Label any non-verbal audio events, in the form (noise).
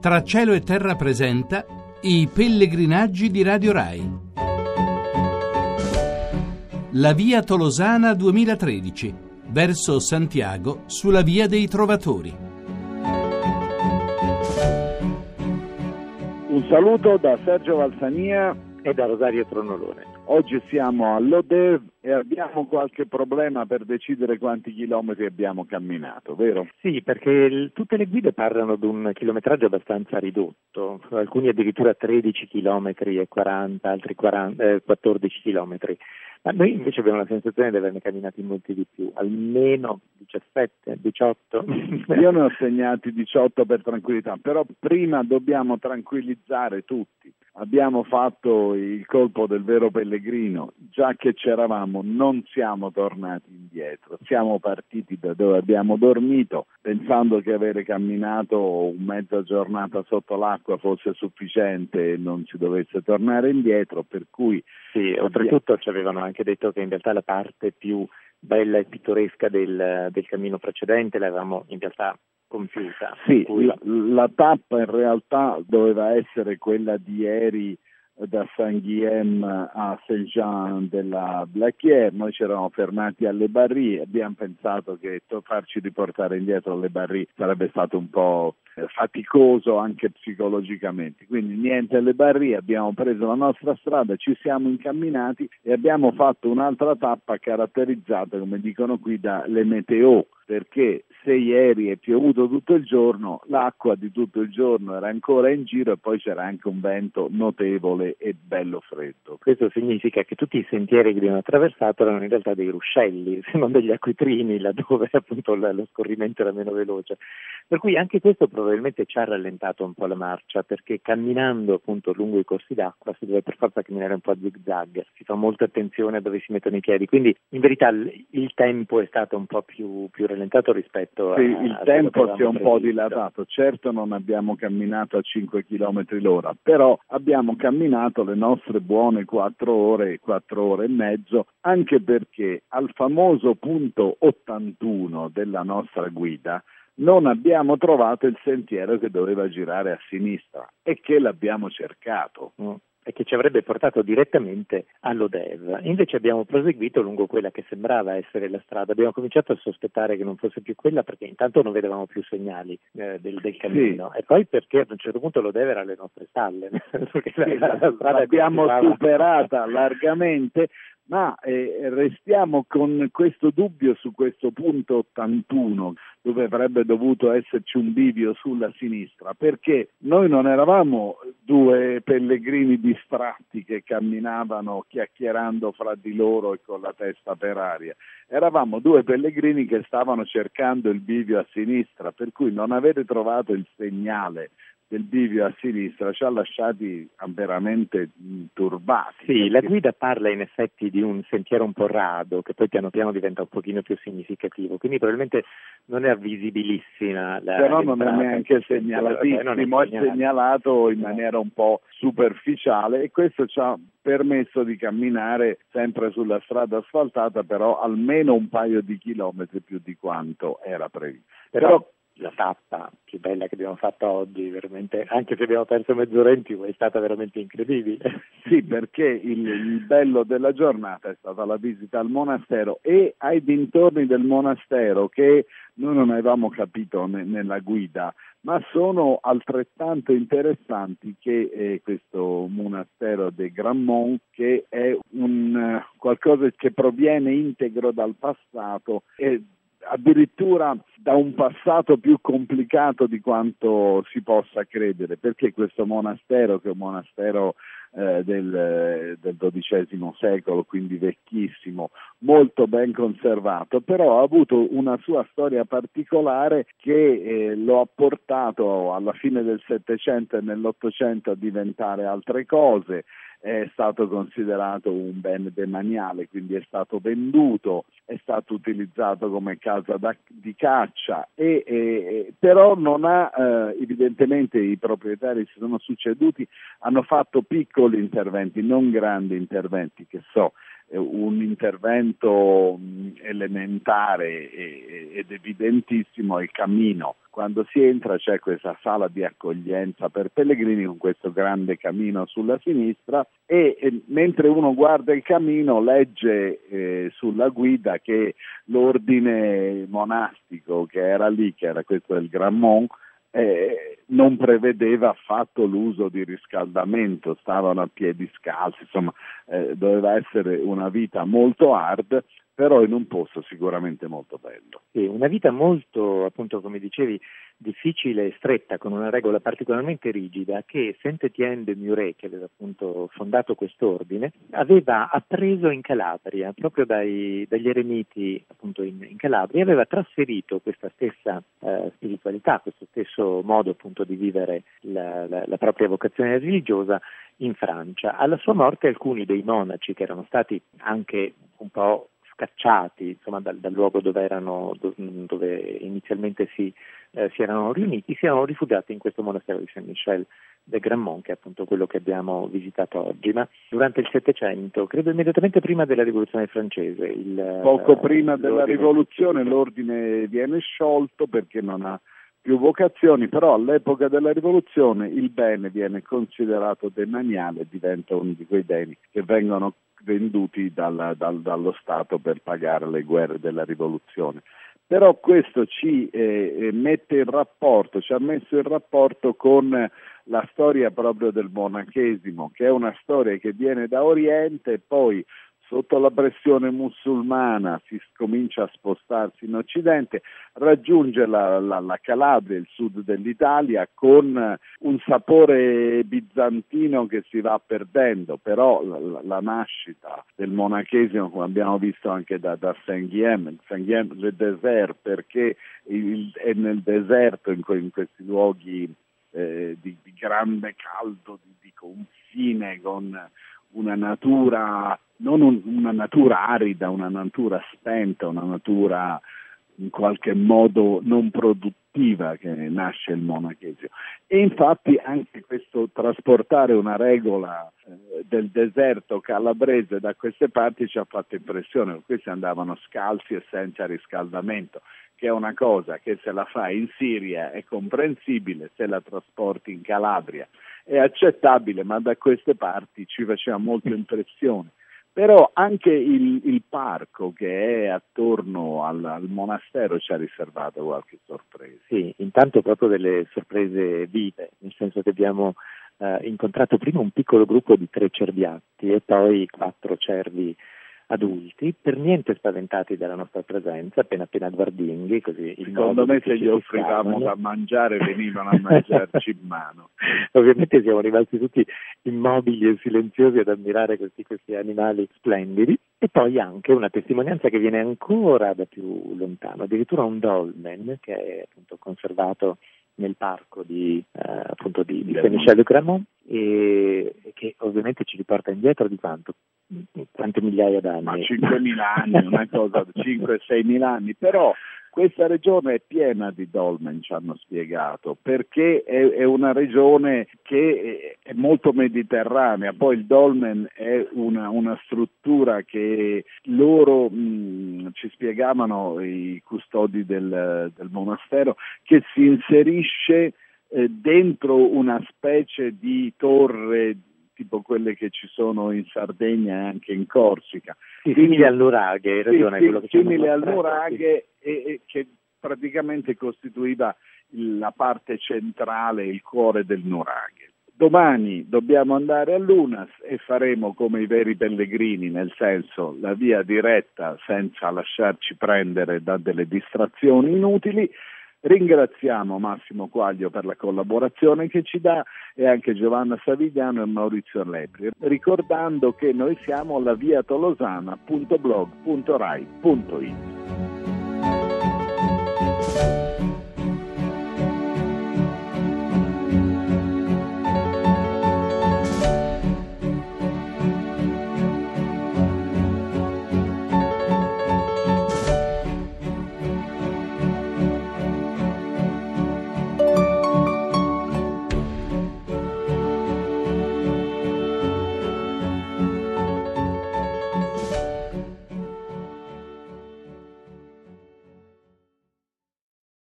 Tra cielo e terra presenta i pellegrinaggi di Radio Rai. La via Tolosana 2013, verso Santiago sulla via dei Trovatori. Un saluto da Sergio Valsania e da Rosario Tronolone. Oggi siamo all'Odev e abbiamo qualche problema per decidere quanti chilometri abbiamo camminato, vero? Sì, perché il, tutte le guide parlano di un chilometraggio abbastanza ridotto, alcuni addirittura 13 km e 40, altri 40, eh, 14 km. Ma noi invece abbiamo la sensazione di averne camminati molti di più, almeno 17, 18. (laughs) Io ne ho segnati 18 per tranquillità, però prima dobbiamo tranquillizzare tutti abbiamo fatto il colpo del vero pellegrino, già che c'eravamo non siamo tornati indietro, siamo partiti da dove abbiamo dormito pensando che avere camminato mezza giornata sotto l'acqua fosse sufficiente e non si dovesse tornare indietro, per cui... Sì, oltretutto ci avevano anche detto che in realtà la parte più bella e pittoresca del, del cammino precedente l'avevamo in realtà compiuta. Sì, la, la tappa in realtà doveva essere quella di ieri da Saint-Guillem a Saint-Jean della Blacquier, noi ci eravamo fermati alle Barrie, abbiamo pensato che farci riportare indietro alle Barrie sarebbe stato un po' faticoso anche psicologicamente. Quindi niente alle barrie, abbiamo preso la nostra strada, ci siamo incamminati e abbiamo fatto un'altra tappa caratterizzata, come dicono qui, dalle meteo, perché se ieri è piovuto tutto il giorno, l'acqua di tutto il giorno era ancora in giro e poi c'era anche un vento notevole e bello freddo. Questo significa che tutti i sentieri che abbiamo attraversato erano in realtà dei ruscelli, se non degli acquitrini, laddove (laughs) appunto lo scorrimento era meno veloce. Per cui anche questo probabilmente ci ha rallentato un po' la marcia, perché camminando appunto lungo i corsi d'acqua si deve per forza camminare un po' a zig zag, si fa molta attenzione a dove si mettono i piedi, quindi in verità il tempo è stato un po' più, più rallentato rispetto sì, a... il tempo si è un previsto. po' dilatato, certo non abbiamo camminato a 5 km l'ora, però abbiamo camminato le nostre buone 4 ore, 4 ore e mezzo, anche perché al famoso punto 81 della nostra guida non abbiamo trovato il sentiero che doveva girare a sinistra e che l'abbiamo cercato. Mm e che ci avrebbe portato direttamente all'Odev. Invece abbiamo proseguito lungo quella che sembrava essere la strada. Abbiamo cominciato a sospettare che non fosse più quella perché intanto non vedevamo più segnali eh, del, del, cammino sì. e poi perché ad un certo punto l'Odev era alle nostre spalle. (laughs) Sì, la, la l'abbiamo superata largamente ma eh, restiamo con questo dubbio su questo punto 81 dove avrebbe dovuto esserci un bivio sulla sinistra perché noi non eravamo due pellegrini distratti che camminavano chiacchierando fra di loro e con la testa per aria. Eravamo due pellegrini che stavano cercando il bivio a sinistra per cui non avete trovato il segnale del bivio a sinistra ci ha lasciati veramente turbati. Sì, la guida parla in effetti di un sentiero un po' rado che poi piano piano diventa un pochino più significativo, quindi probabilmente non è visibilissima la Però non è neanche segnalatissimo, è, è segnalato in maniera un po' superficiale e questo ci ha permesso di camminare sempre sulla strada asfaltata però almeno un paio di chilometri più di quanto era previsto. Però, però la tappa più bella che abbiamo fatto oggi, anche se abbiamo perso mezz'ora in più, è stata veramente incredibile. (laughs) Sì, perché il, il, bello della giornata è stata la visita al monastero e ai dintorni del monastero che noi non avevamo capito ne, nella guida, ma sono altrettanto interessanti che eh, questo monastero de Grammont, che è un, qualcosa che proviene integro dal passato e addirittura da un passato più complicato di quanto si possa credere, perché questo monastero, che è un monastero eh, del, del XII secolo, quindi vecchissimo, molto ben conservato, però ha avuto una sua storia particolare che eh, lo ha portato alla fine del Settecento e nell'Ottocento a diventare altre cose è stato considerato un bene demaniale, quindi è stato venduto, è stato utilizzato come casa da, di caccia, e, e, però non ha, eh, evidentemente i proprietari si sono succeduti, hanno fatto piccoli interventi, non grandi interventi, che so, un intervento elementare ed evidentissimo è il cammino. Quando si entra c'è questa sala di accoglienza per pellegrini con questo grande camino sulla sinistra e, e mentre uno guarda il camino legge eh, sulla guida che l'ordine monastico che era lì, che era questo del Grammont, eh, non prevedeva affatto l'uso di riscaldamento, stavano a piedi scalzi, insomma eh, doveva essere una vita molto hard però in un posto sicuramente molto bello. Sì, una vita molto, appunto, come dicevi, difficile e stretta, con una regola particolarmente rigida che Saint-Étienne de Muret, che aveva appunto fondato quest'ordine, aveva appreso in Calabria, proprio dai, dagli eremiti appunto in, in, Calabria, aveva trasferito questa stessa eh, spiritualità, questo stesso modo appunto di vivere la, la, la propria vocazione religiosa in Francia. Alla sua morte alcuni dei monaci che erano stati anche un po' scacciati insomma, dal, dal, luogo dove, erano, dove inizialmente si, eh, si, erano riuniti, si erano rifugiati in questo monastero di Saint-Michel de Grandmont, che è appunto quello che abbiamo visitato oggi. Ma durante il Settecento, credo immediatamente prima della rivoluzione francese. Il, Poco prima della rivoluzione l'ordine viene sciolto perché non ha più vocazioni, però all'epoca della rivoluzione il bene viene considerato demaniale e diventa uno di quei beni che vengono venduti dal, dal, dallo Stato per pagare le guerre della rivoluzione. Però questo ci eh, eh, mette in rapporto, ci ha messo in rapporto con la storia proprio del monachesimo, che è una storia che viene da Oriente e poi sotto la pressione musulmana si comincia a spostarsi in Occidente, raggiunge la, la, la, Calabria, il sud dell'Italia, con un sapore bizantino che si va perdendo, però la, la nascita del monachesimo, come abbiamo visto anche da, da Saint-Guillaume, Saint-Guillaume le désert, perché il, è nel deserto, in, in questi luoghi eh, di, di, grande caldo, di, di confine con una natura, non un, una natura arida, una natura spenta, una natura in qualche modo non produttiva che nasce il monachesimo. E infatti anche questo trasportare una regola eh, del deserto calabrese da queste parti ci ha fatto impressione, questi andavano scalzi e senza riscaldamento, che è una cosa che se la fai in Siria è comprensibile, se la trasporti in Calabria è accettabile, ma da queste parti ci faceva molto impressione. Però anche il, il parco che è attorno al, al, monastero ci ha riservato qualche sorpresa. Sì, intanto proprio delle sorprese vive, nel senso che abbiamo eh, incontrato prima un piccolo gruppo di tre cerbiatti e poi quattro cervi adulti, per niente spaventati dalla nostra presenza, appena appena guardinghi, così Secondo me se gli offrivamo da mangiare venivano a mangiarci in mano. (laughs) Ovviamente siamo rimasti tutti immobili e silenziosi ad ammirare questi, questi animali splendidi. E poi anche una testimonianza che viene ancora da più lontano, addirittura un dolmen che è appunto conservato nel parco di, eh, appunto di, di Cramont e che ovviamente ci riporta indietro di quanto? Quante migliaia d'anni? Ma 5.000 anni, una cosa, (laughs) 5-6.000 anni, però questa regione è piena di dolmen, ci hanno spiegato, perché è, è, una regione che è molto mediterranea, poi il dolmen è una, una struttura che loro mh, ci spiegavano i custodi del, del monastero, che si inserisce eh, dentro una specie di torre tipo quelle che ci sono in Sardegna e anche in Corsica. Sì, simili al nuraghe, hai ragione. Sì, sì, simili al nuraghe sì. e, e che praticamente costituiva la parte centrale, il cuore del nuraghe. Domani dobbiamo andare all'UNAS e faremo come i veri pellegrini, nel senso la via diretta senza lasciarci prendere da delle distrazioni inutili Ringraziamo Massimo Quaglio per la collaborazione che ci dà e anche Giovanna Savigliano e Maurizio Lepri, ricordando che noi siamo la via tolosana.blog.rai.it.